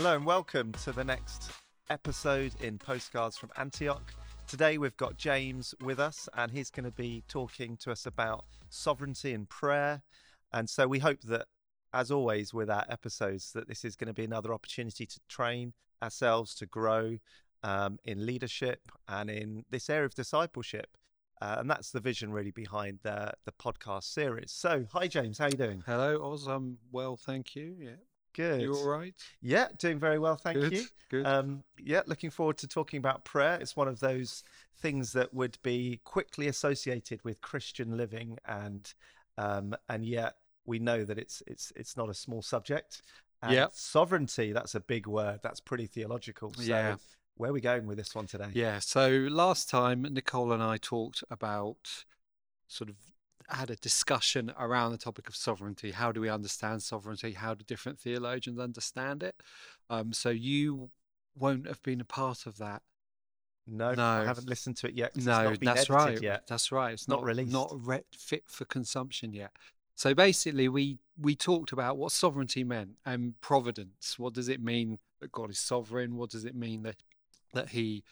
Hello and welcome to the next episode in Postcards from Antioch. Today we've got James with us and he's going to be talking to us about sovereignty and prayer. And so we hope that as always with our episodes that this is going to be another opportunity to train ourselves to grow um, in leadership and in this area of discipleship. Uh, and that's the vision really behind the the podcast series. So, hi James, how you doing? Hello, Oz. I'm well, thank you. Yeah, Good. you all right? Yeah, doing very well, thank Good, you. Good. Um, yeah, looking forward to talking about prayer. It's one of those things that would be quickly associated with Christian living, and um, and yet we know that it's it's it's not a small subject. And Yep. sovereignty. That's a big word. That's pretty theological. So Yeah. where are we going with this one today? yeah. So last time Nicole and I talked about sort of had a discussion around the topic of sovereignty. How do we understand sovereignty? How do different theologians understand it? Um, so you won't have been a part of that. No, no, I haven't listened to it yet. No, that's right. Yet. That's right. It's Not not released. not re- fit for consumption yet. So basically, we we talked about what sovereignty meant and providence. What does it mean that God is sovereign? What does it mean that that He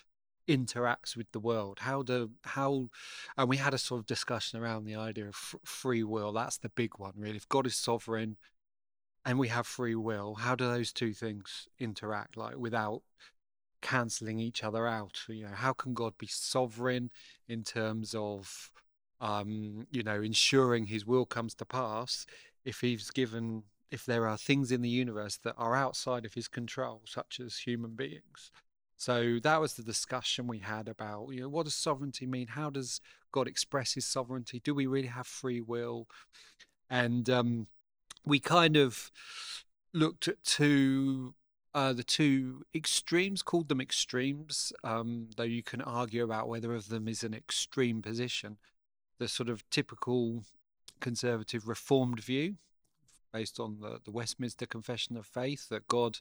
interacts with the world? How do how? And we had a sort of discussion around the idea of f- free will. That's the big one, really. If God is sovereign and we have free will, how do those two things interact? Like without cancelling each other out. You know, how can God be sovereign in terms of, um, you know, ensuring His will comes to pass if He's given, if there are things in the universe that are outside of His control, such as human beings. So that was the discussion we had about, you know, what does sovereignty mean? How does God express His sovereignty? Do we really have free will? And um, we kind of looked at two uh, the two extremes, called them extremes, um, though you can argue about whether of them is an extreme position. The sort of typical conservative reformed view, based on the, the Westminster Confession of Faith, that God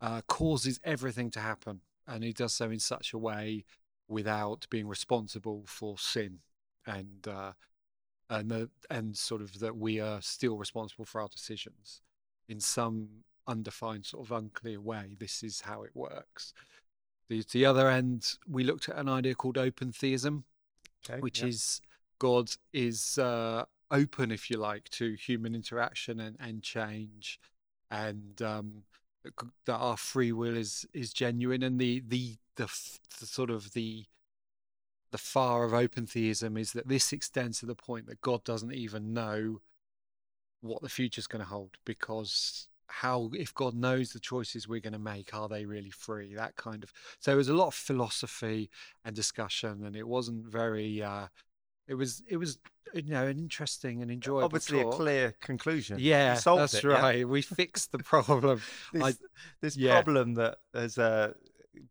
uh, causes everything to happen, and He does so in such a way without being responsible for sin, and uh, and the, and sort of that we are still responsible for our decisions. In some undefined sort of unclear way this is how it works. The, the other end we looked at an idea called open theism Okay, which yeah. is god is uh, open if you like to human interaction and, and change. And um, that our free will is is genuine and the the the, the sort of the the far of open theism is that this extends to the point that god doesn't even know what the future's going to hold because how if god knows the choices we're going to make are they really free? That kind of so there was a lot of philosophy and discussion and it wasn't very uh it was it was you know an interesting and enjoyable Obviously, talk. a clear conclusion. Yeah solved that's it, yeah? right we fixed the problem This, I- this yeah. problem that has uh,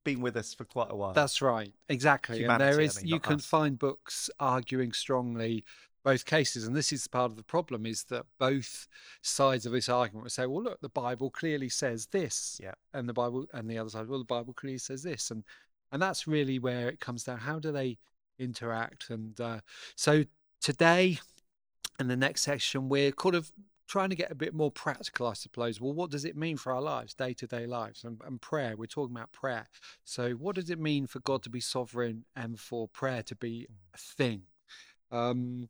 been with us for quite a while. That's right, exactly. and there Humanity, I mean, you can us. find books arguing strongly both cases, and this is part of the problem is that both sides of this argument will say, "Well, look, the Bible clearly says this," Yeah. and the Bible, and the other side, "Well, the Bible clearly says this," and and that's really where it comes down. How do they interact? And uh, so today, in the next section, we're kind of trying to get a bit more practical, I suppose. Well, what does it mean for our lives, day to day lives, and, and prayer? We're talking about prayer. So, what does it mean for God to be sovereign and for prayer to be a thing? Um,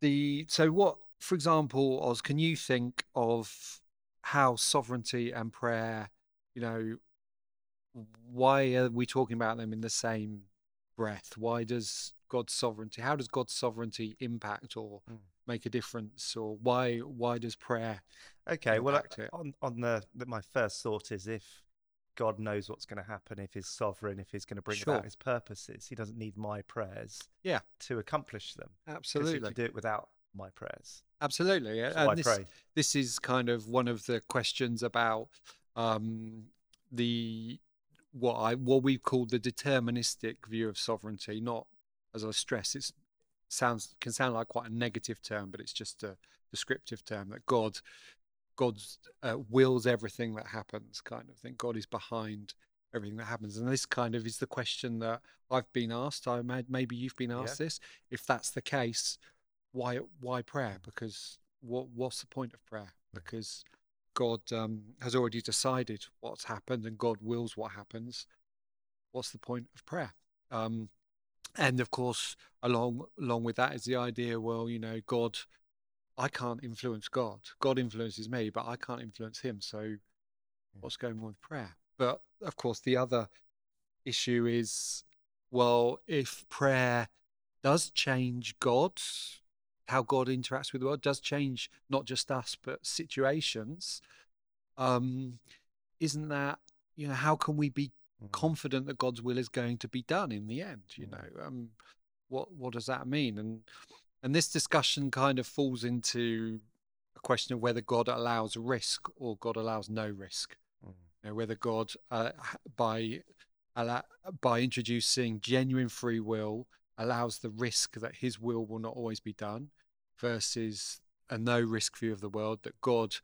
the so what, for example, Oz, can you think of how sovereignty and prayer, you know, why are we talking about them in the same breath? Why does God's sovereignty? How does God's sovereignty impact or Mm. make a difference? Or why why does prayer? Okay, well, uh, on on the, the my first thought is if God knows what's going to happen, if He's sovereign, if He's going to bring Sure. about His purposes, He doesn't need my prayers, Yeah. to accomplish them. He Absolutely, can do it without my prayers. absolutely. So and I this, pray. this is kind of one of the questions about um, the what I what we call the deterministic view of sovereignty. Not as I stress, it sounds can sound like quite a negative term, but it's just a descriptive term that God God uh, wills everything that happens, kind of thing. God is behind everything that happens, and this kind of is the question that I've been asked. I imagine maybe you've been Yeah. asked this. If that's the case, why why prayer? Because what what's the point of prayer? Because God um, has already decided what's happened and God wills what happens, what's the point of prayer? Um, and of course, along along with that is the idea. Well, you know, God, I can't influence God. God influences me, but I can't influence Him. So, what's going on with prayer? But of course, the other issue is, well, if prayer does change God, how God interacts with the world does change not just us but situations. Um, isn't that you know how can we be mm. confident that God's will is going to be done in the end? You mm. know, um, what what does that mean? And and this discussion kind of falls into a question of whether God allows risk or God allows no risk. Mm. You know, whether God uh, by by introducing genuine free will allows the risk that his will will not always be done versus a no risk view of the world that God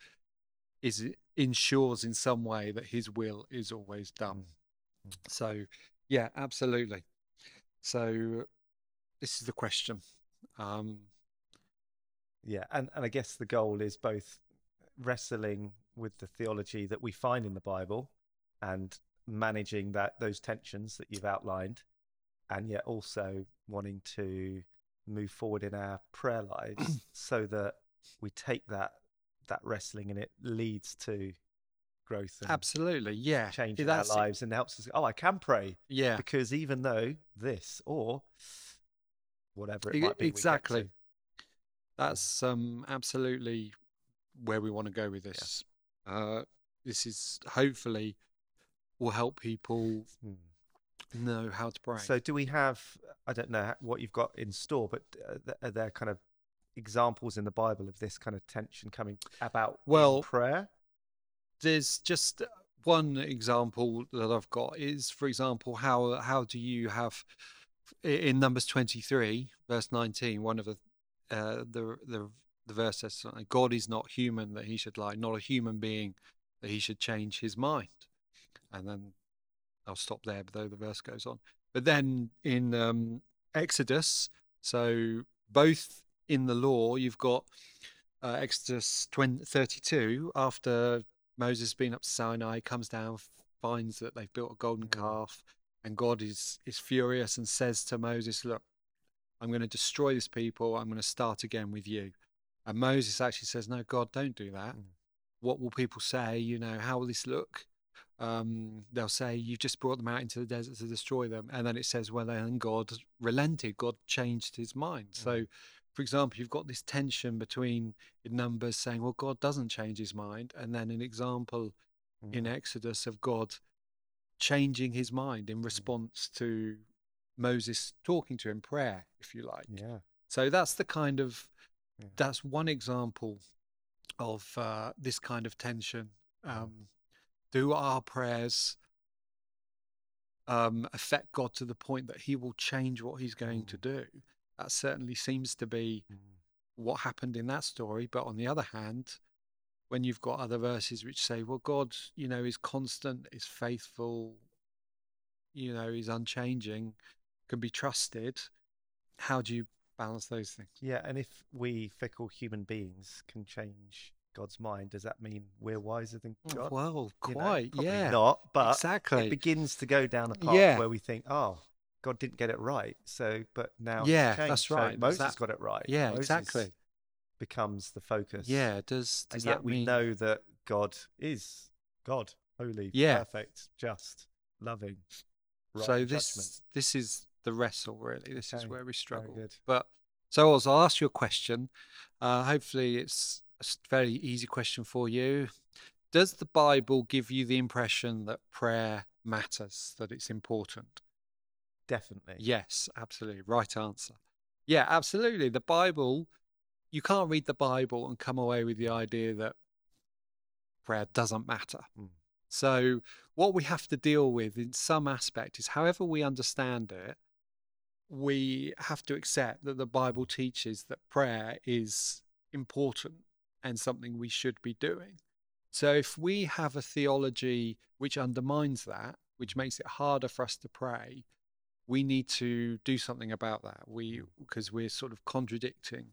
is ensures in some way that his will is always done. Mm. So yeah, absolutely. So this is the question. Um, yeah, and, and I guess the goal is both wrestling with the theology that we find in the Bible and managing that those tensions that you've outlined and yet also wanting to move forward in our prayer lives so that we take that that wrestling and it leads to growth absolutely yeah change in our lives and helps us oh i can pray yeah because even though this or whatever it might be exactly that's um absolutely where we want to go with this yeah. uh this is hopefully will help people mm know how to pray. So, do we have? I don't know what you've got in store, but uh, are there kind of examples in the Bible of this kind of tension coming about well prayer? There's just one example that I've got is, for example, how how do you have in Numbers 23, verse 19, one of the uh, the the the verse says, "God is not human that he should lie, not a human being that he should change his mind." And then I'll stop there, though the verse goes on. But then in um, Exodus, so both in the law, you've got uh, Exodus 20, 32, after Moses been up to Sinai, comes down, finds that they've built a golden mm. calf, and God is is furious and says to Moses, "Look, I'm going to destroy this people. I'm going to start again with you." And Moses actually says, "No, God, don't do that. Mm. What will people say? You know, how will this look?" um, they'll say, You've just brought them out into the desert to destroy them. And then it says, Well, then God relented, God changed his mind. Mm. So, for example, you've got this tension between in Numbers saying, Well, God doesn't change his mind. And then an example mm. in Exodus of God changing his mind in mm. response to Moses talking to him, prayer, if you like. Yeah. So that's the kind of, yeah. that's one example of uh, this kind of tension. Mm. Um, do our prayers um, affect God to the point that He will change what He's going mm. to do? That certainly seems to be mm. what happened in that story. But on the other hand, when you've got other verses which say, well, God, you know, is constant, is faithful, you know, is unchanging, can be trusted, how do you balance those things? Yeah. And if we fickle human beings can change God's mind, does that mean we're wiser than oh, God? Well, quite, you know, yeah. Not, but exactly. it begins to go down a path yeah. where we think, oh, God didn't get it right. So, but now, yeah, that's right. So Moses that... got it right. Yeah, Moses exactly. Becomes the focus. Yeah. Does does and yet that we mean... know that God is God, holy, yeah. perfect, just, loving. Right so this judgment. this is the wrestle really. This okay. is where we struggle. But so Oz, I'll ask you a question. Uh, hopefully, it's a very easy question for you. Does the Bible give you the impression that prayer matters, that it's important? Definitely. Yes, absolutely. Right answer. Yeah, absolutely. The Bible, you can't read the Bible and come away with the idea that prayer doesn't matter. Mm. So, what we have to deal with in some aspect is however we understand it, we have to accept that the Bible teaches that prayer is important and something we should be doing. So if we have a theology which undermines that, which makes it harder for us to pray, we need to do something about that. We because we're sort of contradicting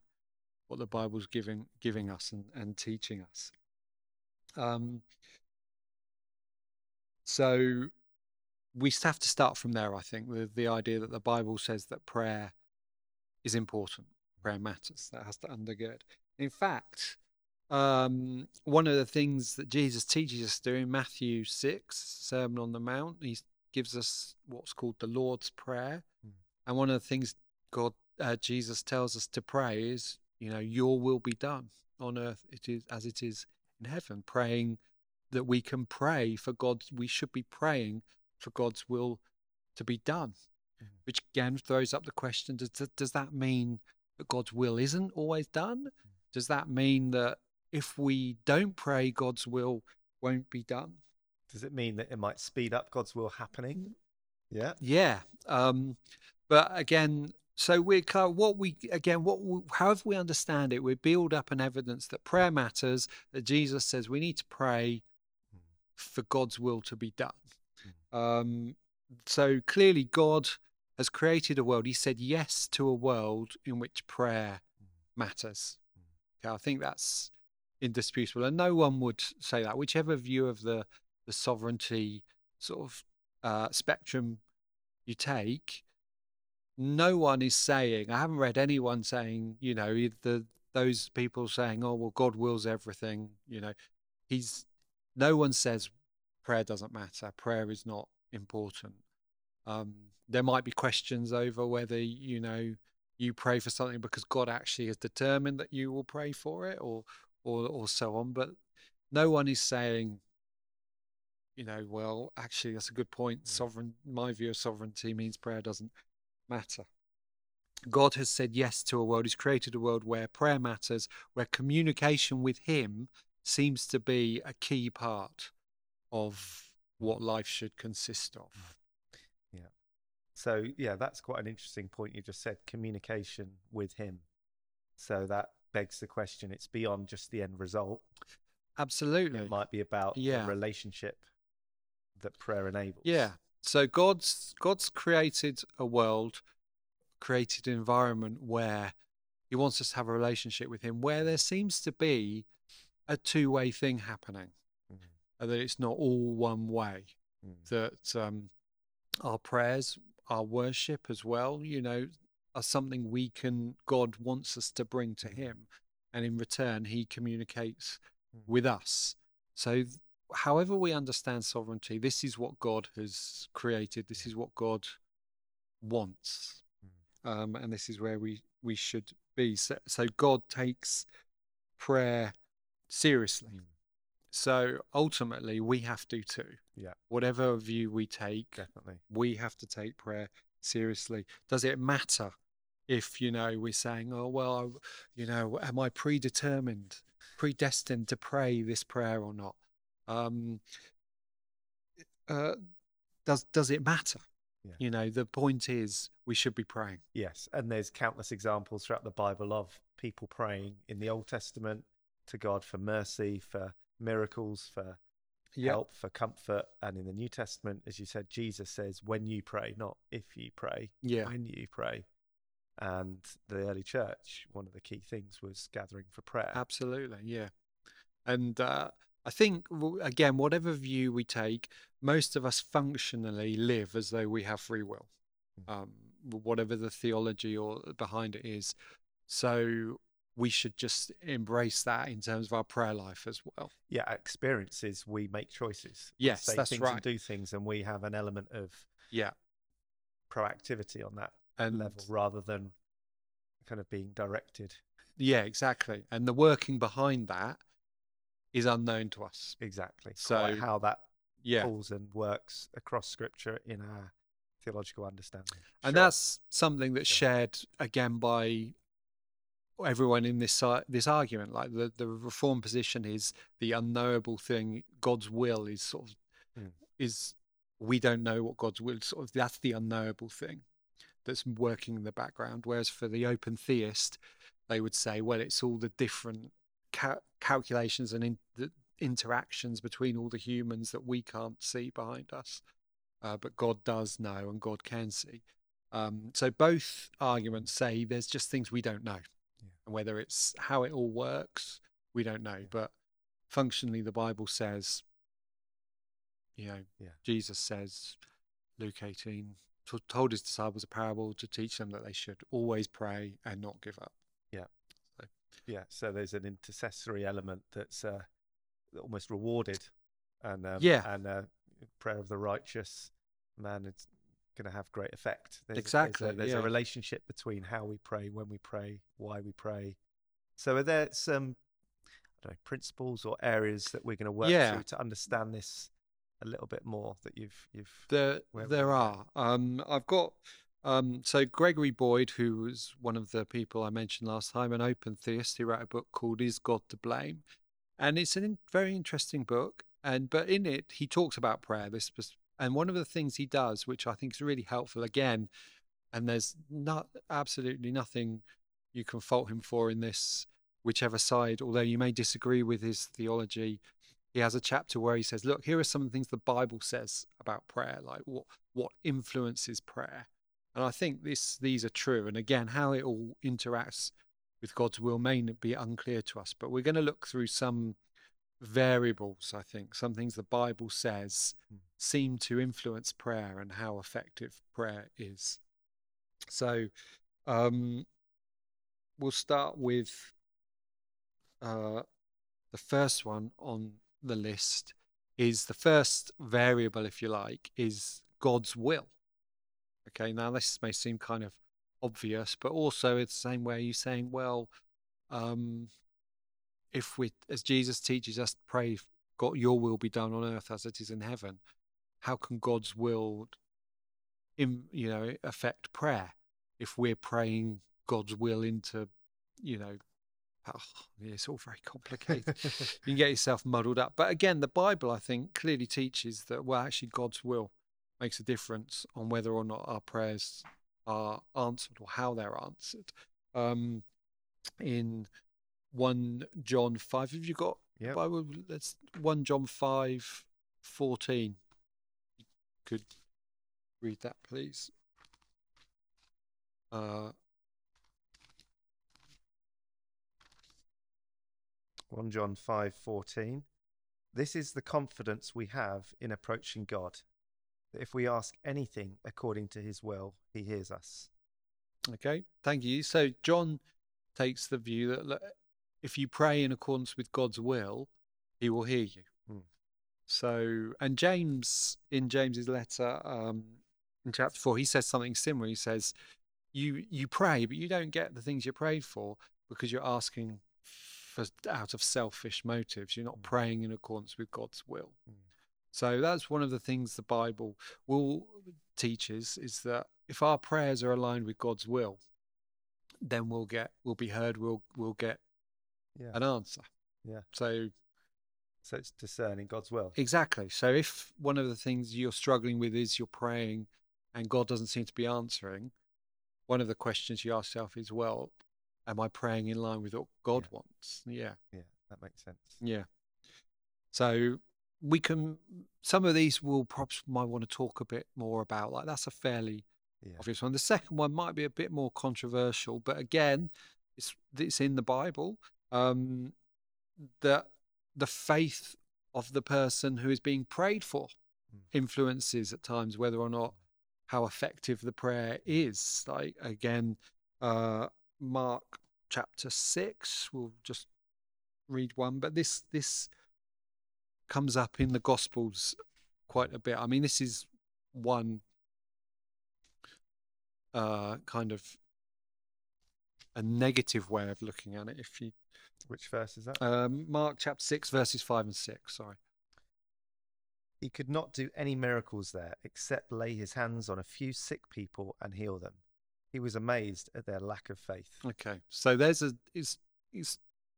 what the Bible's giving giving us and, and teaching us. Um, so we have to start from there, I think, with the idea that the Bible says that prayer is important, prayer matters, that has to undergird. In fact, um, one of the things that Jesus teaches us to do in Matthew 6, Sermon on the Mount, he gives us what's called the Lord's Prayer. Mm. And one of the things God, uh, Jesus tells us to pray is, you know, your will be done on earth it is as it is in heaven, praying that we can pray for God. We should be praying for God's will to be done, Mhm. which again throws up the question: Does does that mean that God's will isn't always done? Does that mean that if we don't pray, God's will won't be done? Does it mean that it might speed up God's will happening? Yeah. Yeah. Um, but again, so we kind of what we again what we, however we understand it, we build up an evidence that prayer matters. That Jesus says we need to pray Mm. for God's will to be done. Um, so clearly, God has created a world. He said yes to a world in which prayer matters. Okay, I think that's indisputable, and no one would say that. Whichever view of the the sovereignty sort of uh, spectrum you take, no one is saying. I haven't read anyone saying, you know, the those people saying, "Oh, well, God wills everything." You know, he's no one says prayer doesn't matter. Prayer is not important. Um, there might be questions over whether you know you pray for something because God actually has determined that you will pray for it, or or or so on. But no one is saying, you know, well, actually, that's a good point. Sovereign, my view of sovereignty means prayer doesn't matter. God has said yes to a world. He's created a world where prayer matters, where communication with Him seems to be a key part of what life should consist of. Mm. Yeah. So yeah, that's quite an interesting point you just said. Communication with Him. So that begs the question. It's beyond just the end result. Absolutely. It might be about Yeah. the relationship that prayer enables. Yeah. So God's God's created a world, created an environment where He wants us to have a relationship with Him, where there seems to be a two-way thing happening, Mhm. and that it's not all one way. Mm. That um, our prayers, our worship as well, you know, are something we can. God wants us to bring to Mhm. Him, and in return, He communicates Mhm. with us. So however we understand sovereignty, this is what God has created. This is what God wants, um, and this is where we we should be. So, so God takes prayer seriously. Mm. So ultimately, we have to too. Yeah. Whatever view we take, Definitely. we have to take prayer seriously. Does it matter if you know we're saying, "Oh well, you know, am I predetermined, predestined to pray this prayer or not?" Um, uh, does does it matter? Yeah. You know, the point is we should be praying. Yes, and there's countless examples throughout the Bible of people praying in the Old Testament to God for mercy, for miracles, for help, for comfort, and in the New Testament, as you said, Jesus says, "When you pray, not if you pray, yeah, when you pray." And the early church, one of the key things was gathering for prayer. Absolutely, yeah. And uh, I think, again, whatever view we take, most of us functionally live as though we have free will, Mm. um, whatever the theology or behind it is. So we should just embrace that in terms of our prayer life as well. Yeah, experiences, we make choices. Yes, that's things right. And do things, and we have an element of Yeah, proactivity on that and level rather than kind of being directed. yeah, exactly. And the working behind that is unknown to us. Exactly. Quite So, how that Yeah, falls and works across scripture in our theological understanding. and Sure. that's something that's Sure. shared again by everyone in this si- this argument like the the reform position is the unknowable thing god's will is sort of Mm. is we don't know what god's will sort of that's the unknowable thing that's working in the background whereas for the open theist they would say well it's all the different ca- calculations and in, the interactions between all the humans that we can't see behind us uh, but god does know and god can see um, so both arguments say there's just things we don't know Yeah. and whether it's how it all works we don't know but functionally the Bible says, you know, Yeah. Jesus says, Luke 18, to- told his disciples a parable to teach them that they should always pray and not give up. Yeah, so there's an intercessory element that's uh, almost rewarded, and um, Yeah. and uh, prayer of the righteous man is going to have great effect. There's, Exactly, There's, a, there's yeah. a relationship between how we pray, when we pray, why we pray. So are there some I don't know, principles or areas that we're going to work Yeah. through to understand this a little bit more that you've you've There, there are. Um, I've got um, so Gregory Boyd, who was one of the people I mentioned last time, an open theist. He wrote a book called "Is God to Blame," and it's a very interesting book. And but in it, he talks about prayer. This and one of the things he does, which I think is really helpful, again, and there's not absolutely nothing you can fault him for in this, whichever side. Although you may disagree with his theology, he has a chapter where he says, "Look, here are some of the things the Bible says about prayer, like what what influences prayer." And I think this these are true. And again, how it all interacts with God's will may be unclear to us, but we're going to look through some variables. I think some things the Bible says Mm. seem to influence prayer and how effective prayer is. So, um, we'll start with uh, the first one on the list is the first variable, if you like, is God's will. Okay, now this may seem kind of obvious, but also it's the same way you're saying, well, um, if we, as Jesus teaches us, pray, God, your will be done on earth as it is in heaven. How can God's will, in, you know, affect prayer if we're praying God's will into, you know, oh, it's all very complicated you can get yourself muddled up. But again, the Bible, I think, clearly teaches that, well, actually, God's will makes a difference on whether or not our prayers are answered or how they're answered. Um, in 1 John 5, have you got Yep. Bible? Let's 1 John 5 14. You could read that, please. Uh, 1 John 5:14 This is the confidence we have in approaching God that if we ask anything according to his will he hears us. Okay, thank you. So John takes the view that look, if you pray in accordance with God's will, He will hear you. Hmm. So, and James in James's letter um, in chapter four, he says something similar. He says, "You you pray, but you don't get the things you prayed for because you're asking for out of selfish motives. You're not Hmm. praying in accordance with God's will." Hmm. So that's one of the things the Bible will teaches is that if our prayers are aligned with God's will, then we'll get we'll be heard. We'll we'll get Yeah. an answer. Yeah. So So it's discerning God's will. exactly. So if one of the things you're struggling with is you're praying and God doesn't seem to be answering, one of the questions you ask yourself is, well, am I praying in line with what God Yeah. wants? Yeah. Yeah, that makes sense. Yeah. So we can some of these we'll perhaps might want to talk a bit more about. Like that's a fairly Yeah. obvious one. The second one might be a bit more controversial, but again, it's it's in the Bible. Um, that the faith of the person who is being prayed for Mm. influences at times whether or not how effective the prayer is. Like again, uh, Mark chapter six. We'll just read one, but this this comes up in the Gospels quite a bit. I mean, this is one uh, kind of a negative way of looking at it. If you Which verse is that? um, Mark chapter six, verses five and six. Sorry. he could not do any miracles there except lay his hands on a few sick people and heal them. He was amazed at their lack of faith. Okay, so there's a is is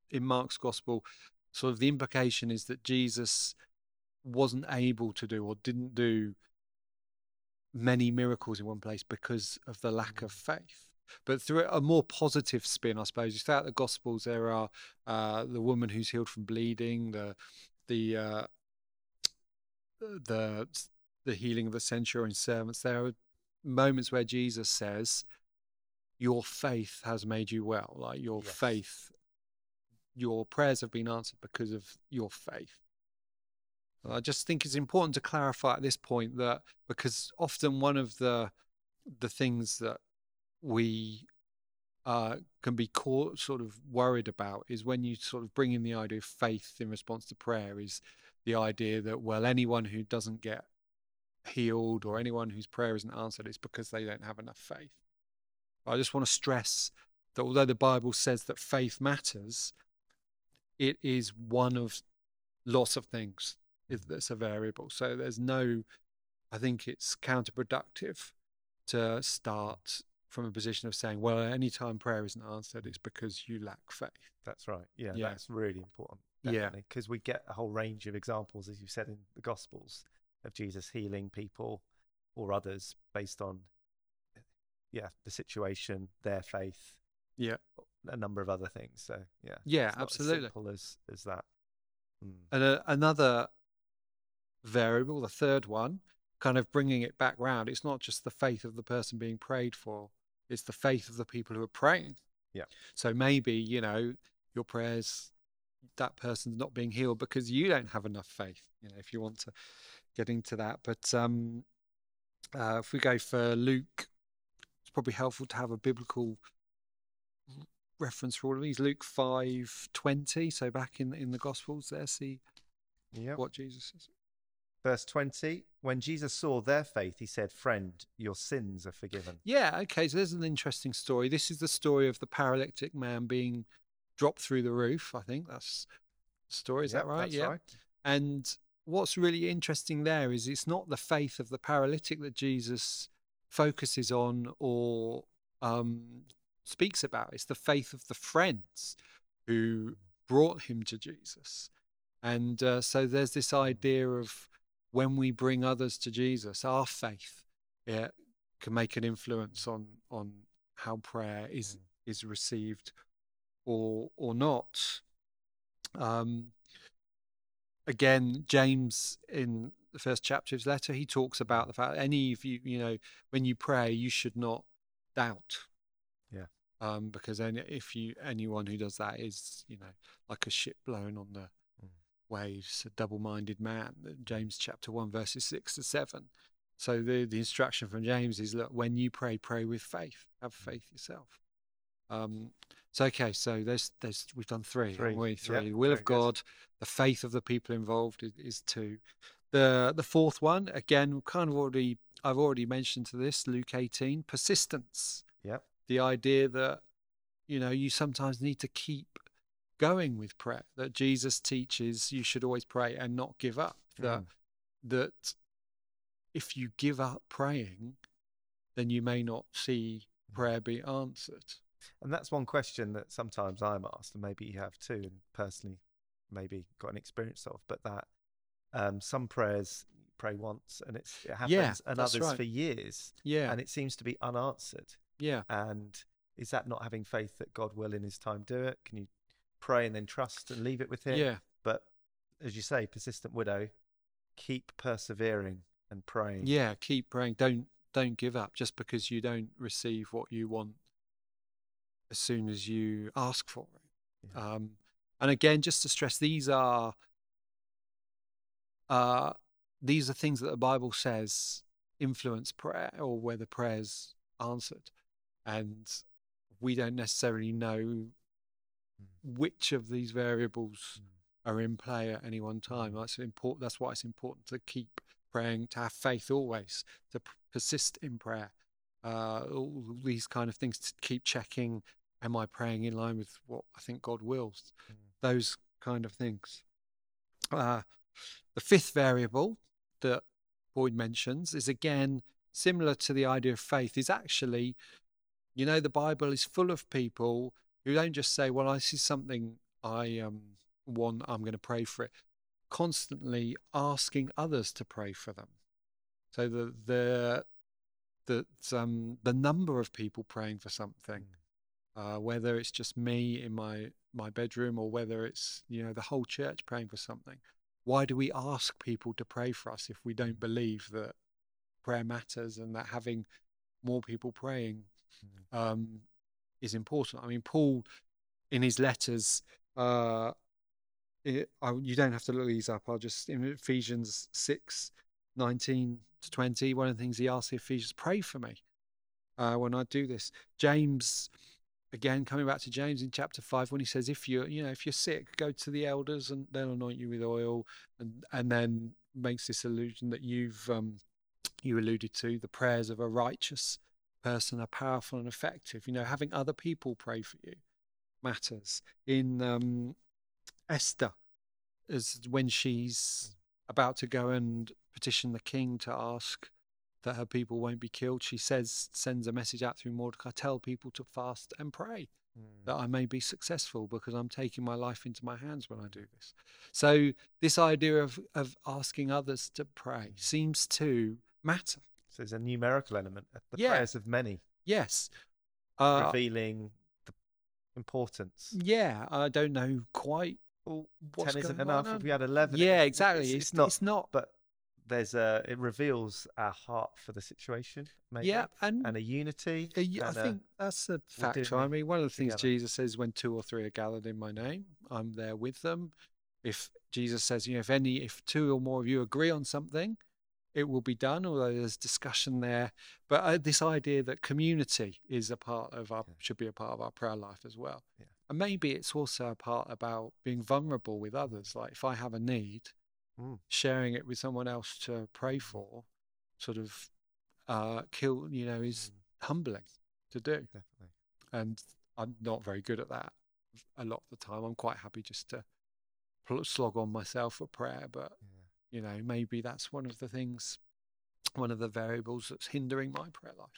in Mark's gospel. Sort of the implication is that Jesus wasn't able to do or didn't do many miracles in one place because of the lack of faith. But through a more positive spin, I suppose, you throughout the Gospels, there are uh, the woman who's healed from bleeding, the the uh, the the healing of the centurion servants. There are moments where Jesus says, "Your faith has made you well." Like your Yes. faith your prayers have been answered because of your faith. I just think it's important to clarify at this point that because often one of the the things that we uh, can be caught, sort of worried about is when you sort of bring in the idea of faith in response to prayer is the idea that well anyone who doesn't get healed or anyone whose prayer isn't answered is because they don't have enough faith. I just want to stress that although the Bible says that faith matters, it is one of lots of things mm-hmm. that's a variable. So there's no, I think it's counterproductive to start from a position of saying, well, anytime prayer isn't answered, it's because you lack faith. That's right. Yeah, Yeah. that's really important. Yeah. Because we get a whole range of examples, as you said in the Gospels, of Jesus healing people or others based on, yeah, the situation, their faith, Yeah. A number of other things. So, yeah. Yeah, absolutely. As simple as, as that. Mm. And uh, another variable, the third one, kind of bringing it back round, it's not just the faith of the person being prayed for, it's the faith of the people who are praying. Yeah. So maybe, you know, your prayers, that person's not being healed because you don't have enough faith, you know, if you want to get into that. But um, uh, if we go for Luke, it's probably helpful to have a biblical reference for all of these. Luke five twenty. So back in in the Gospels, there, see Yeah. what Jesus says. Verse 20 When Jesus saw their faith, he said, Friend, your sins are forgiven. Yeah, okay. So there's an interesting story. This is the story of the paralytic man being dropped through the roof. I think that's the story. Is Yep, that right? That's yeah. right. And what's really interesting there is it's not the faith of the paralytic that Jesus focuses on or um, speaks about. It's the faith of the friends who brought him to Jesus. And uh, so there's this idea of when we bring others to Jesus, our faith yeah, can make an influence on on how prayer is is received or or not. Um, again, James in the first chapter of his letter, he talks about the fact any of you, you know, when you pray, you should not doubt. Um, because any, if you anyone who does that is, you know, like a ship blown on the Mm. waves, a double-minded man. uh, James chapter one, verses six to seven. So the the instruction from James is look, when you pray, pray with faith. Have Mm. faith yourself. Um, so okay, so there's there's we've done three, Three, we? Three. the will of good. God, the faith of the people involved is, is two. The the fourth one, again, kind of already I've already mentioned to this, Luke 18, persistence. The idea that, you know, you sometimes need to keep going with prayer, that Jesus teaches you should always pray and not give up. That Mm. that if you give up praying, then you may not see Mm. prayer be answered. And that's one question that sometimes I'm asked, and maybe you have too, and personally, maybe got an experience of. But that um, some prayers pray once and it's it happens, and others right. for years, Yeah. and it seems to be unanswered. Yeah. And is that not having faith that God will in His time do it? Can you pray and then trust and leave it with Him? Yeah. But as you say, persistent widow, keep persevering and praying. Yeah. Keep praying. Don't don't give up just because you don't receive what you want as soon as you ask for it. Yeah. Um, and again, just to stress, these are uh, these are things that the Bible says influence prayer or whether prayer's answered, and we don't necessarily know which of these variables Mm. are in play at any one time. That's important. That's why it's important to keep praying, to have faith always, to p- persist in prayer. Uh, all these kind of things to keep checking. Am I praying in line with what I think God wills? Mm. Those kind of things. Uh, the fifth variable that Boyd mentions is again similar to the idea of faith. Is actually, you know, the Bible is full of people who don't just say, "Well, this is something I um, want. I'm going to pray for it." Constantly asking others to pray for them. So the the that um, the number of people praying for something, uh, whether it's just me in my my bedroom or whether it's you know the whole church praying for something. Why do we ask people to pray for us if we don't believe that prayer matters and that having more people praying um, is important? I mean, Paul in his letters uh, it, I, you don't have to look these up. I'll just in Ephesians 6, 19 to 20. One of the things he asks the Ephesians, pray for me uh, when I do this. James, again, coming back to James in chapter 5, when he says, if you're, you know, if you're sick, go to the elders and they'll anoint you with oil. And, and then makes this allusion that you've, um, you alluded to, the prayers of a righteous person are powerful and effective. You know, having other people pray for you matters. In um, Esther, as when she's about to go and petition the king to ask that her people won't be killed, she says, sends a message out through Mordecai, tell people to fast and pray mm. that I may be successful because I'm taking my life into my hands when I do this. So this idea of, of asking others to pray seems to matter. So there's a numerical element, the yeah. prayers of many. Yes. Uh, revealing the importance. Yeah, I don't know quite. Well, ten isn't enough. If we had eleven, yeah, exactly. It's, it's, it's, not. It's not. But there's a. It reveals our heart for the situation. Maybe, yeah, and and a unity. A, I and think that's a factor. I mean, one of the things together. Jesus says, "When two or three are gathered in my name, I'm there with them." If Jesus says, you know, if any, if two or more of you agree on something, it will be done, although there's discussion there. But uh, this idea that community is a part of our, yeah. should be a part of our prayer life as well. Yeah. And maybe it's also a part about being vulnerable with others. Like if I have a need, mm. sharing it with someone else to pray mm. for, sort of uh, kill, you know, is mm. humbling to do. Definitely. And I'm not very good at that a lot of the time. I'm quite happy just to slog on myself for prayer, but. Yeah you know, maybe that's one of the things, one of the variables that's hindering my prayer life.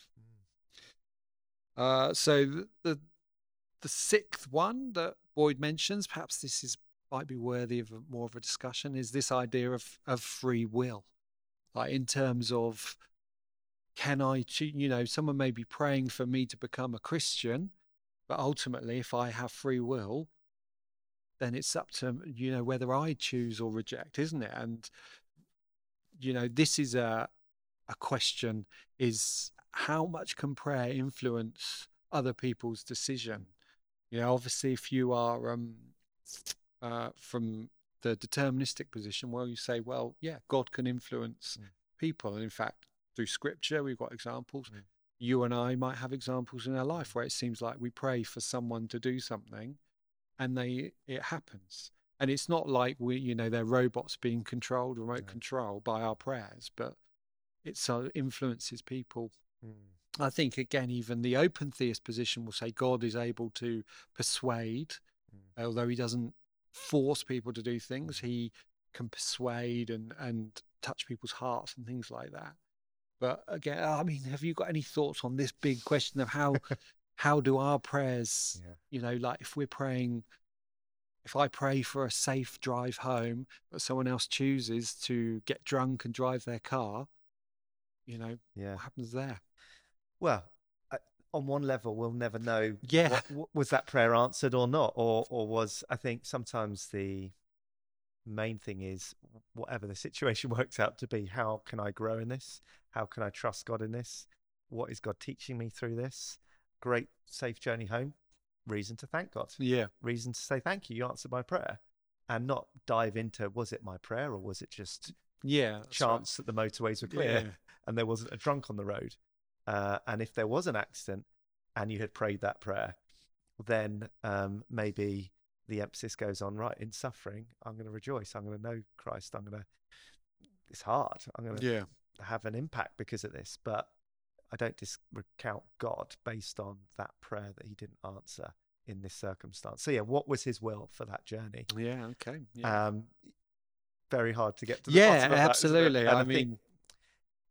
Mm. Uh, so the, the, the sixth one that Boyd mentions, perhaps this is might be worthy of a, more of a discussion, is this idea of of free will, like in terms of can I, you know, someone may be praying for me to become a Christian, but ultimately, if I have free will, then it's up to you know whether I choose or reject, isn't it? And you know, this is a a question: is how much can prayer influence other people's decision? You know, obviously, if you are um, uh, from the deterministic position, well, you say, well, yeah, God can influence mm. people, and in fact, through Scripture, we've got examples. Mm. You and I might have examples in our life where it seems like we pray for someone to do something, and they it happens and it's not like we you know they're robots being controlled remote right. control by our prayers but it so influences people mm. i think again even the open theist position will say god is able to persuade mm. although he doesn't force people to do things mm. he can persuade and and touch people's hearts and things like that but again i mean have you got any thoughts on this big question of how how do our prayers yeah. you know like if we're praying if i pray for a safe drive home but someone else chooses to get drunk and drive their car you know yeah. what happens there? Well on one level we'll never know yeah. what, what, was that prayer answered or not or or was i think sometimes the main thing is whatever the situation works out to be how can i grow in this? How can i trust god in this? What is god teaching me through this great safe journey home. Reason to thank God. Yeah. Reason to say thank you. You answered my prayer. And not dive into was it my prayer or was it just yeah chance right. that the motorways were clear yeah. and there wasn't a drunk on the road. Uh, and if there was an accident and you had prayed that prayer, then um, maybe the emphasis goes on right in suffering. I'm going to rejoice. I'm going to know Christ. I'm going to. It's hard. I'm going to yeah. have an impact because of this. But I don't discount God based on that prayer that he didn't answer in this circumstance. So yeah, what was his will for that journey? Yeah, okay. Yeah. Um, very hard to get to. yeah, absolutely. I, I mean,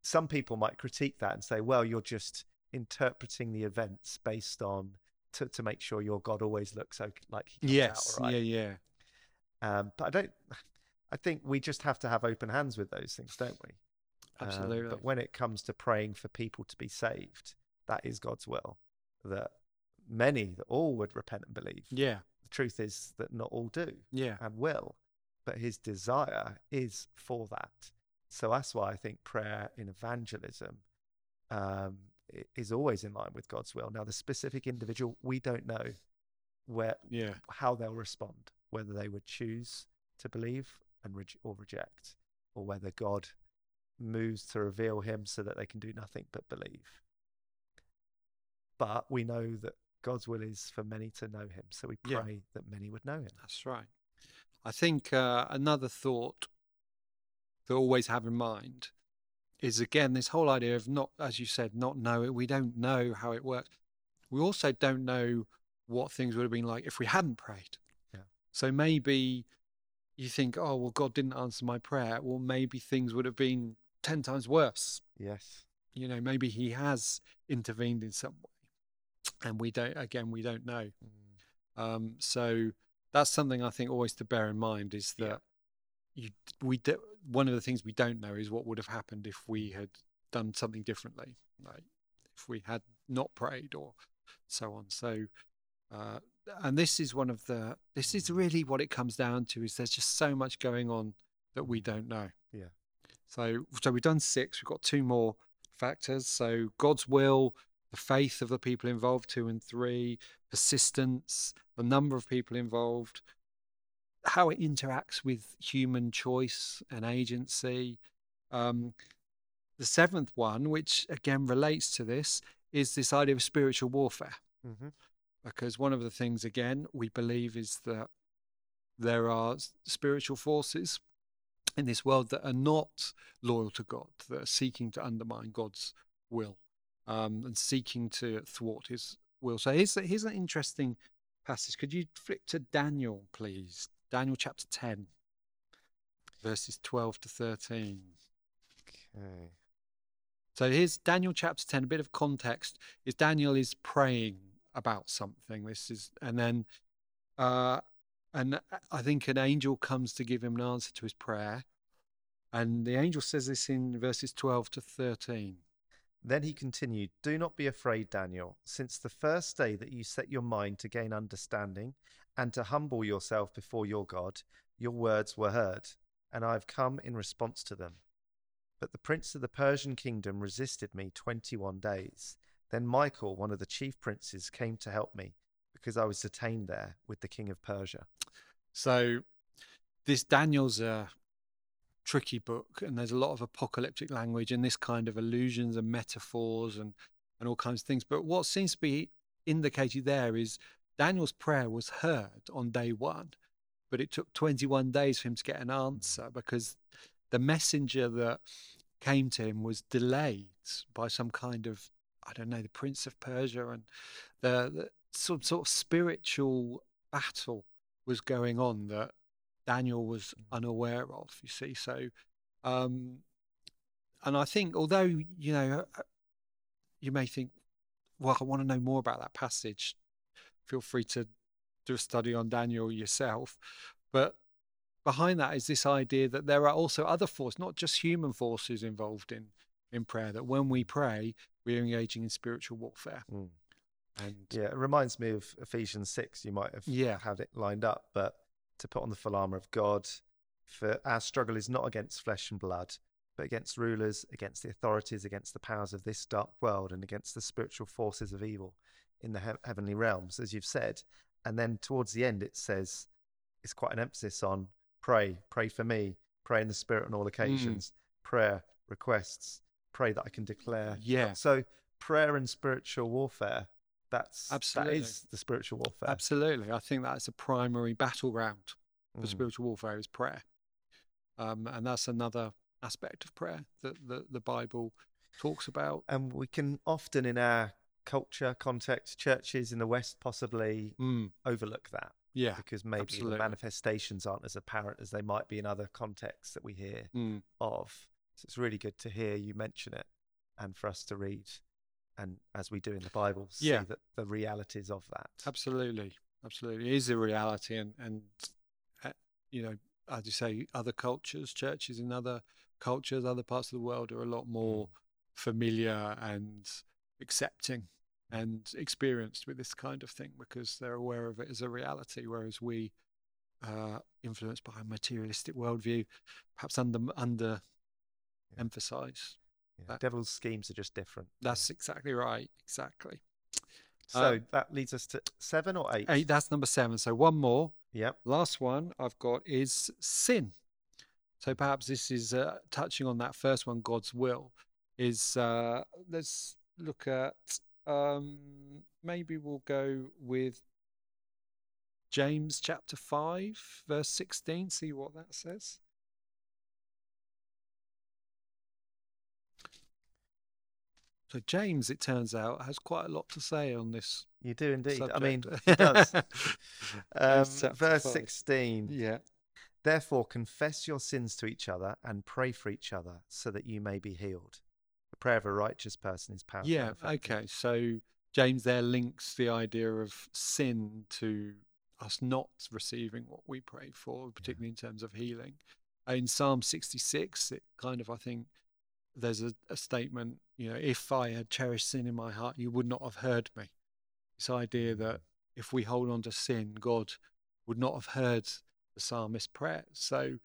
some people might critique that and say, "Well, you're just interpreting the events based on to, to make sure your God always looks okay, like he comes yes, out right." Yeah, yeah. Um, but I don't. I think we just have to have open hands with those things, don't we? Absolutely. Um, but when it comes to praying for people to be saved, that is God's will. That many, that all would repent and believe. Yeah. The truth is that not all do. Yeah. And will. But his desire is for that. So that's why I think prayer in evangelism um, is always in line with God's will. Now, the specific individual, we don't know. where Yeah. how they'll respond, whether they would choose to believe and rej- or reject, or whether God moves to reveal Him so that they can do nothing but believe. But we know that God's will is for many to know Him, so we Yeah. pray that many would know Him. That's right. I think uh, another thought to always have in mind is again this whole idea of not, as you said, not know it. We don't know how it works. We also don't know what things would have been like if we hadn't prayed. Yeah. So maybe you think, oh, well, God didn't answer my prayer. Well, maybe things would have been 10 times worse. Yes. You know, maybe He has intervened in some way. And we don't, again, we don't know. Mm. Um, so that's something I think always to bear in mind is that Yeah. you we do, one of the things we don't know is what would have happened if we had done something differently, like if we had not prayed or so on. So, uh, and this is one of the this is really what it comes down to is there's just so much going on that we don't know. Yeah. So so we've done six. We've got two more factors. So God's will, the faith of the people involved, two and three, persistence, the number of people involved, how it interacts with human choice and agency. Um, the seventh one, which again relates to this, is this idea of spiritual warfare. hmm Because one of the things, again, we believe is that there are spiritual forces in this world that are not loyal to God, that are seeking to undermine God's will um, and seeking to thwart his will. So here's, here's an interesting passage. Could you flip to Daniel, please? Daniel chapter 10, verses 12 to 13. Okay. So here's Daniel chapter 10. A bit of context is Daniel is praying about something. This is, and then, uh, and I think an angel comes to give him an answer to his prayer. And the angel says this in verses 12 to 13. Then he continued, Do not be afraid, Daniel, since the first day that you set your mind to gain understanding and to humble yourself before your God, your words were heard, and I have come in response to them. But the prince of the Persian kingdom resisted me 21 days. Then Michael, one of the chief princes, came to help me because I was detained there with the king of Persia. So this Daniel's a tricky book, and there's a lot of apocalyptic language and this kind of allusions and metaphors and and all kinds of things. But what seems to be indicated there is Daniel's prayer was heard on day one, but it took 21 days for him to get an answer because the messenger that came to him was delayed by some kind of I don't know the Prince of Persia and the, the some sort of spiritual battle was going on that Daniel was unaware of. You see, so um, and I think although you know uh, you may think, well, I want to know more about that passage. Feel free to do a study on Daniel yourself, but behind that is this idea that there are also other forces, not just human forces involved in in prayer. That when we pray, we're engaging in spiritual warfare. Mm. And Yeah, it reminds me of Ephesians 6. You might have Yeah. had it lined up, but to put on the full armor of God, for our struggle is not against flesh and blood, but against rulers, against the authorities, against the powers of this dark world, and against the spiritual forces of evil in the he- heavenly realms, as you've said. And then towards the end, it says it's quite an emphasis on pray, pray for me, pray in the spirit on all mm. occasions, prayer, requests, pray that I can declare. yeah, So prayer and spiritual warfare. That's Absolutely. that is the spiritual warfare. absolutely. I think that's a primary battleground for Mm. spiritual warfare is prayer, um, and that's another aspect of prayer that the, the Bible talks about. And we can often, in our culture context, churches in the West possibly Mm, overlook that yeah, because maybe absolutely. the manifestations aren't as apparent as they might be in other contexts that we hear mm, of. So it's really good to hear you mention it and for us to read and as we do in the Bible, see Yeah. that the realities of that. absolutely, absolutely. It is a reality, and and uh, you know, as you say, other cultures, churches in other cultures, other parts of the world are a lot more familiar and accepting and experienced with this kind of thing because they're aware of it as a reality, whereas we, uh, influenced by a materialistic worldview, perhaps under under Yeah. emphasize. Devil's schemes are just different. That's exactly right. Exactly. So Um, that leads us to seven or eight. Eight, that's number seven. So one more. Yep. Last one I've got is sin. So perhaps this is uh, touching on that first one, God's will. Is uh, let's look at um, maybe we'll go with James chapter five, verse sixteen. See what that says. So James, it turns out, has quite a lot to say on this. You do indeed. I mean, he does. Um, verse 16. yeah. Therefore, confess your sins to each other and pray for each other so that you may be healed. The prayer of a righteous person is powerful. Yeah, okay. So James there links the idea of sin to us not receiving what we pray for, particularly in terms of healing. In Psalm 66, it kind of, I think, there's a, a statement, you know, if I had cherished sin in my heart, you would not have heard me. This idea that mm. if we hold on to sin, God would not have heard the psalmist's prayer. So mm.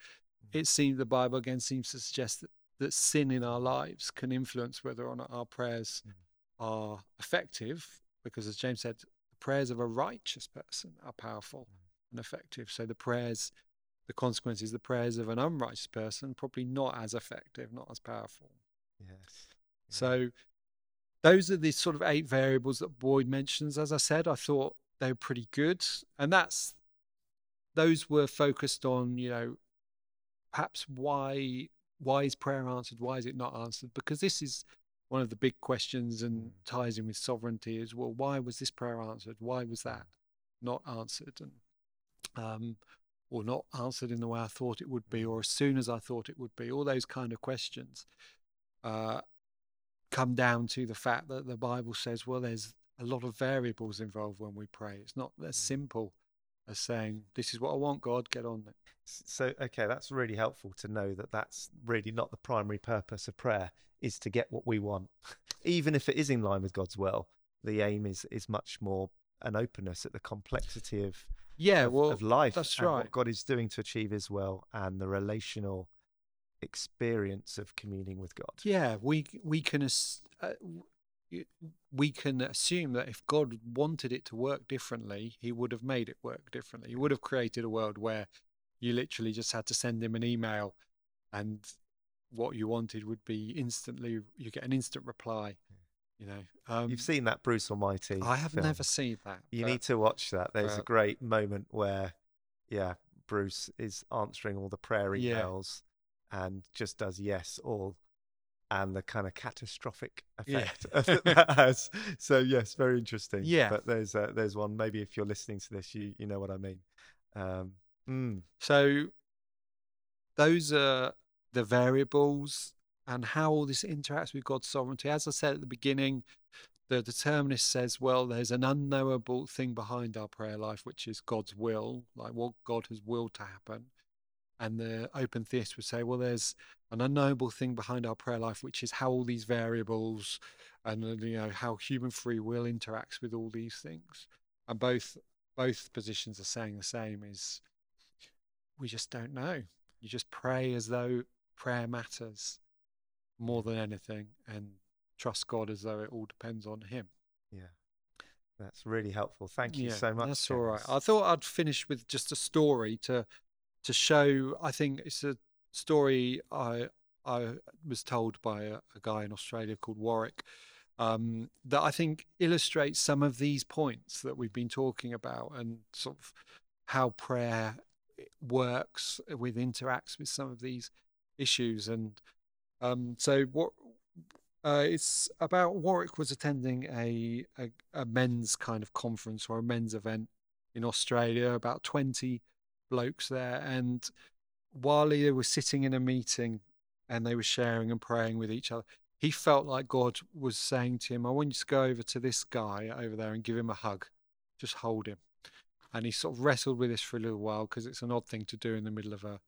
it seems the Bible again seems to suggest that, that sin in our lives can influence whether or not our prayers Mm. are effective, because as James said, the prayers of a righteous person are powerful mm. and effective. So the prayers, the consequences, the prayers of an unrighteous person probably not as effective, not as powerful. Yes. So those are the sort of eight variables that Boyd mentions. As I said, I thought they were pretty good. And that's those were focused on, you know, perhaps why why is prayer answered? Why is it not answered? Because this is one of the big questions and ties in with sovereignty is well, why was this prayer answered? Why was that not answered? And um or not answered in the way I thought it would be, or as soon as I thought it would be, all those kind of questions uh, come down to the fact that the Bible says, well, there's a lot of variables involved when we pray. It's not as simple as saying, this is what I want, God, get on it. So, okay, that's really helpful to know that that's really not the primary purpose of prayer is to get what we want. Even if it is in line with God's will, the aim is is much more an openness at the complexity of Yeah, of, well, of life that's right. what God is doing to achieve his will and the relational experience of communing with God. Yeah, we we can as- uh, we can assume that if God wanted it to work differently, He would have made it work differently. He would have created a world where you literally just had to send Him an email, and what you wanted would be instantly. You get an instant reply. You know, um, You've seen that Bruce Almighty. I have film. never seen that. You but- need to watch that. There's a great moment where, yeah, Bruce is answering all the prayer Yeah. emails and just does yes all, and the kind of catastrophic Yeah. effect that that has. So yes, very interesting. Yeah. but there's uh, there's one. Maybe if you're listening to this, you you know what I mean. Um, mm, So those are the variables and how all this interacts with God's sovereignty. As I said at the beginning, the determinist says, well, there's an unknowable thing behind our prayer life, which is God's will, like what God has willed to happen. And the open theist would say, well, there's an unknowable thing behind our prayer life, which is how all these variables and uh, you know how human free will interacts with all these things. And both both positions are saying the same: is we just don't know. You just pray as though prayer matters more than anything, and trust God as though it all depends on Him. yeah, that's really helpful. Thank you Yeah, so much. That's all right. I thought I'd finish with just a story to to show. I think it's a story I I was told by a, a guy in Australia called Warwick um, that I think illustrates some of these points that we've been talking about and sort of how prayer works with interacts with some of these issues. And um, so what uh, it's about Warwick was attending a, a a men's kind of conference or a men's event in Australia. About twenty blokes there, and while they were sitting in a meeting and they were sharing and praying with each other, he felt like God was saying to him, "I want you to go over to this guy over there and give him a hug, just hold him." And he sort of wrestled with this for a little while because it's an odd thing to do in the middle of a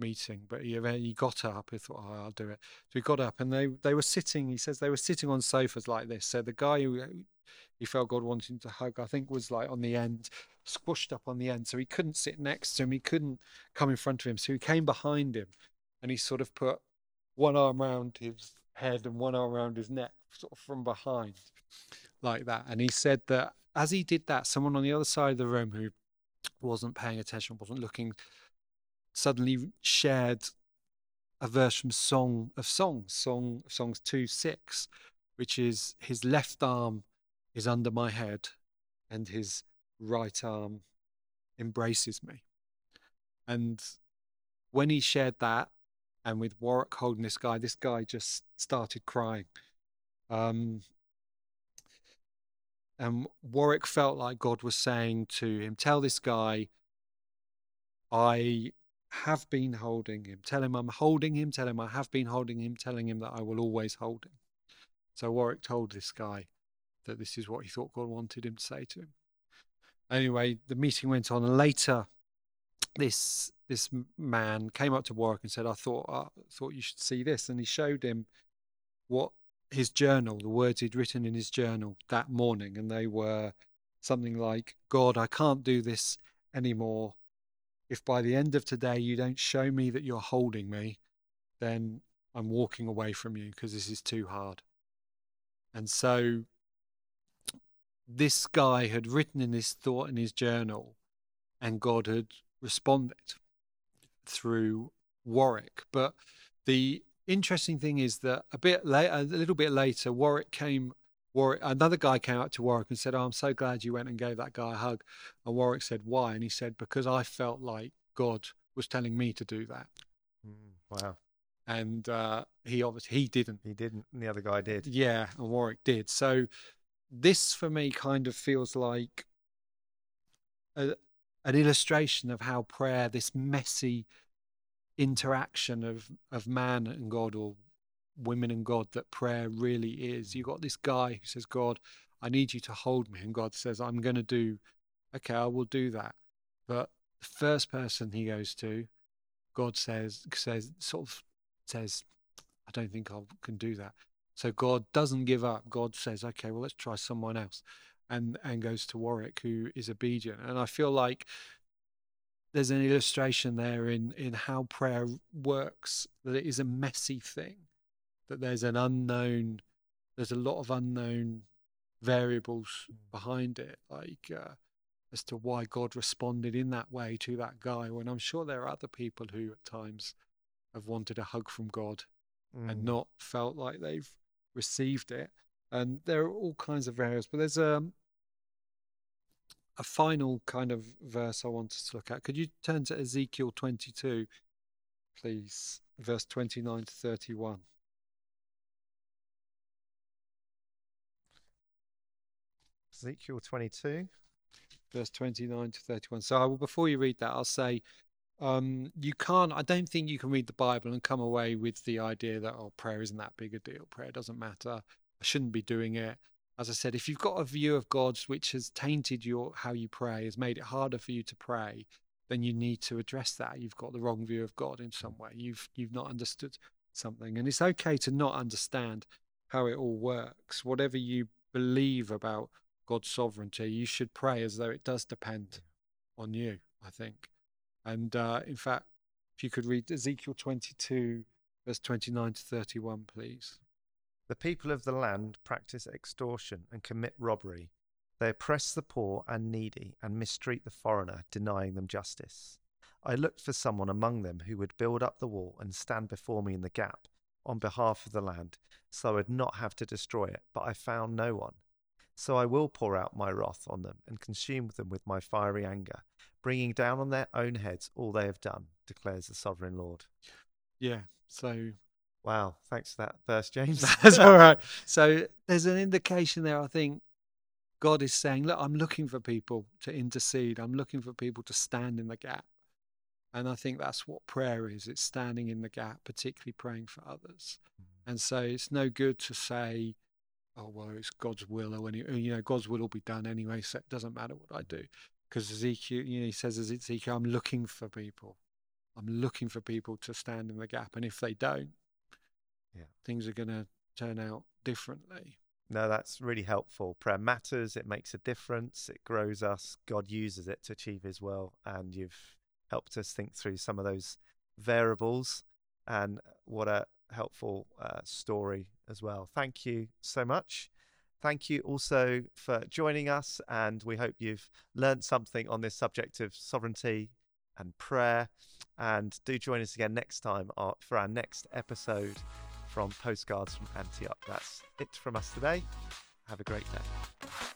meeting. But he he got up. He thought, "Oh, I'll do it." So he got up, and they they were sitting. He says they were sitting on sofas like this. So the guy who he felt God him to hug, I think, was like on the end, squished up on the end, so he couldn't sit next to him. He couldn't come in front of him. So he came behind him, and he sort of put one arm around his head and one arm around his neck, sort of from behind, like that. And he said that as he did that, someone on the other side of the room who wasn't paying attention, wasn't looking, suddenly shared a verse from Song of Songs, Song of Songs 2 6, which is his left arm is under my head and his right arm embraces me. And when he shared that, and with Warwick holding this guy, this guy just started crying. Um, and Warwick felt like God was saying to him, Tell this guy, I have been holding him. Tell him I'm holding him. Tell him I have been holding him, telling him that I will always hold him. So Warwick told this guy that this is what he thought God wanted him to say to him. Anyway, the meeting went on, and later, this this man came up to Warwick and said, "I thought I thought you should see this," and he showed him what his journal, the words he'd written in his journal that morning, and they were something like, "God, I can't do this anymore. If by the end of today you don't show me that you're holding me, then I'm walking away from you because this is too hard." And so this guy had written in his thought in his journal, and God had responded through Warwick. But the interesting thing is that a bit later, a little bit later, Warwick came. Warwick, another guy came up to Warwick and said, oh, "I'm so glad you went and gave that guy a hug." And Warwick said, "Why?" And he said, "Because I felt like God was telling me to do that." Mm, wow. And uh, he obviously he didn't. He didn't, and the other guy did. Yeah, and Warwick did. So this for me kind of feels like a, an illustration of how prayer, this messy interaction of of man and God or women and God, that prayer really is. You got this guy who says, "God, I need you to hold me," and God says, "I'm going to do." Okay, I will do that. But the first person he goes to, God says says sort of says, "I don't think I can do that." So God doesn't give up. God says, "Okay, well, let's try someone else." and and goes to Warwick, who is obedient. And I feel like there's an illustration there in in how prayer works. That it is a messy thing. That there's an unknown. There's a lot of unknown variables behind it, like uh, as to why God responded in that way to that guy. When I'm sure there are other people who at times have wanted a hug from God mm. and not felt like they've received it. And there are all kinds of variables, but there's a um, a final kind of verse I want us to look at. Could you turn to Ezekiel 22, please? Verse 29 to 31. Ezekiel 22, verse 29 to 31. So, I will, before you read that, I'll say um, you can't, I don't think you can read the Bible and come away with the idea that, oh, prayer isn't that big a deal. Prayer doesn't matter. I shouldn't be doing it as I said, if you've got a view of God which has tainted your how you pray, has made it harder for you to pray, then you need to address that. You've got the wrong view of God in some way. You've you've not understood something, and it's okay to not understand how it all works. Whatever you believe about God's sovereignty, you should pray as though it does depend on you. I think, and uh, in fact, if you could read Ezekiel twenty-two, verse twenty-nine to thirty-one, please. The people of the land practice extortion and commit robbery. They oppress the poor and needy and mistreat the foreigner, denying them justice. I looked for someone among them who would build up the wall and stand before me in the gap on behalf of the land, so I would not have to destroy it, but I found no one. So I will pour out my wrath on them and consume them with my fiery anger, bringing down on their own heads all they have done, declares the sovereign Lord. Yeah, so Wow, thanks for that verse, James. That's all right. So there's an indication there, I think. God is saying, Look, I'm looking for people to intercede. I'm looking for people to stand in the gap. And I think that's what prayer is it's standing in the gap, particularly praying for others. Mm-hmm. And so it's no good to say, oh, well, it's God's will, or any, you know, God's will will be done anyway, so it doesn't matter what I do. Because Ezekiel, you know, he says, as Ezekiel, I'm looking for people. I'm looking for people to stand in the gap. And if they don't, yeah. things are going to turn out differently. No, that's really helpful. Prayer matters. It makes a difference. It grows us. God uses it to achieve His will. And you've helped us think through some of those variables and what a, helpful uh, story as well. Thank you so much. Thank you also for joining us, and we hope you've learned something on this subject of sovereignty and prayer. And do join us again next time for our next episode from Postcards from Antioch. That's it from us today. Have a great day.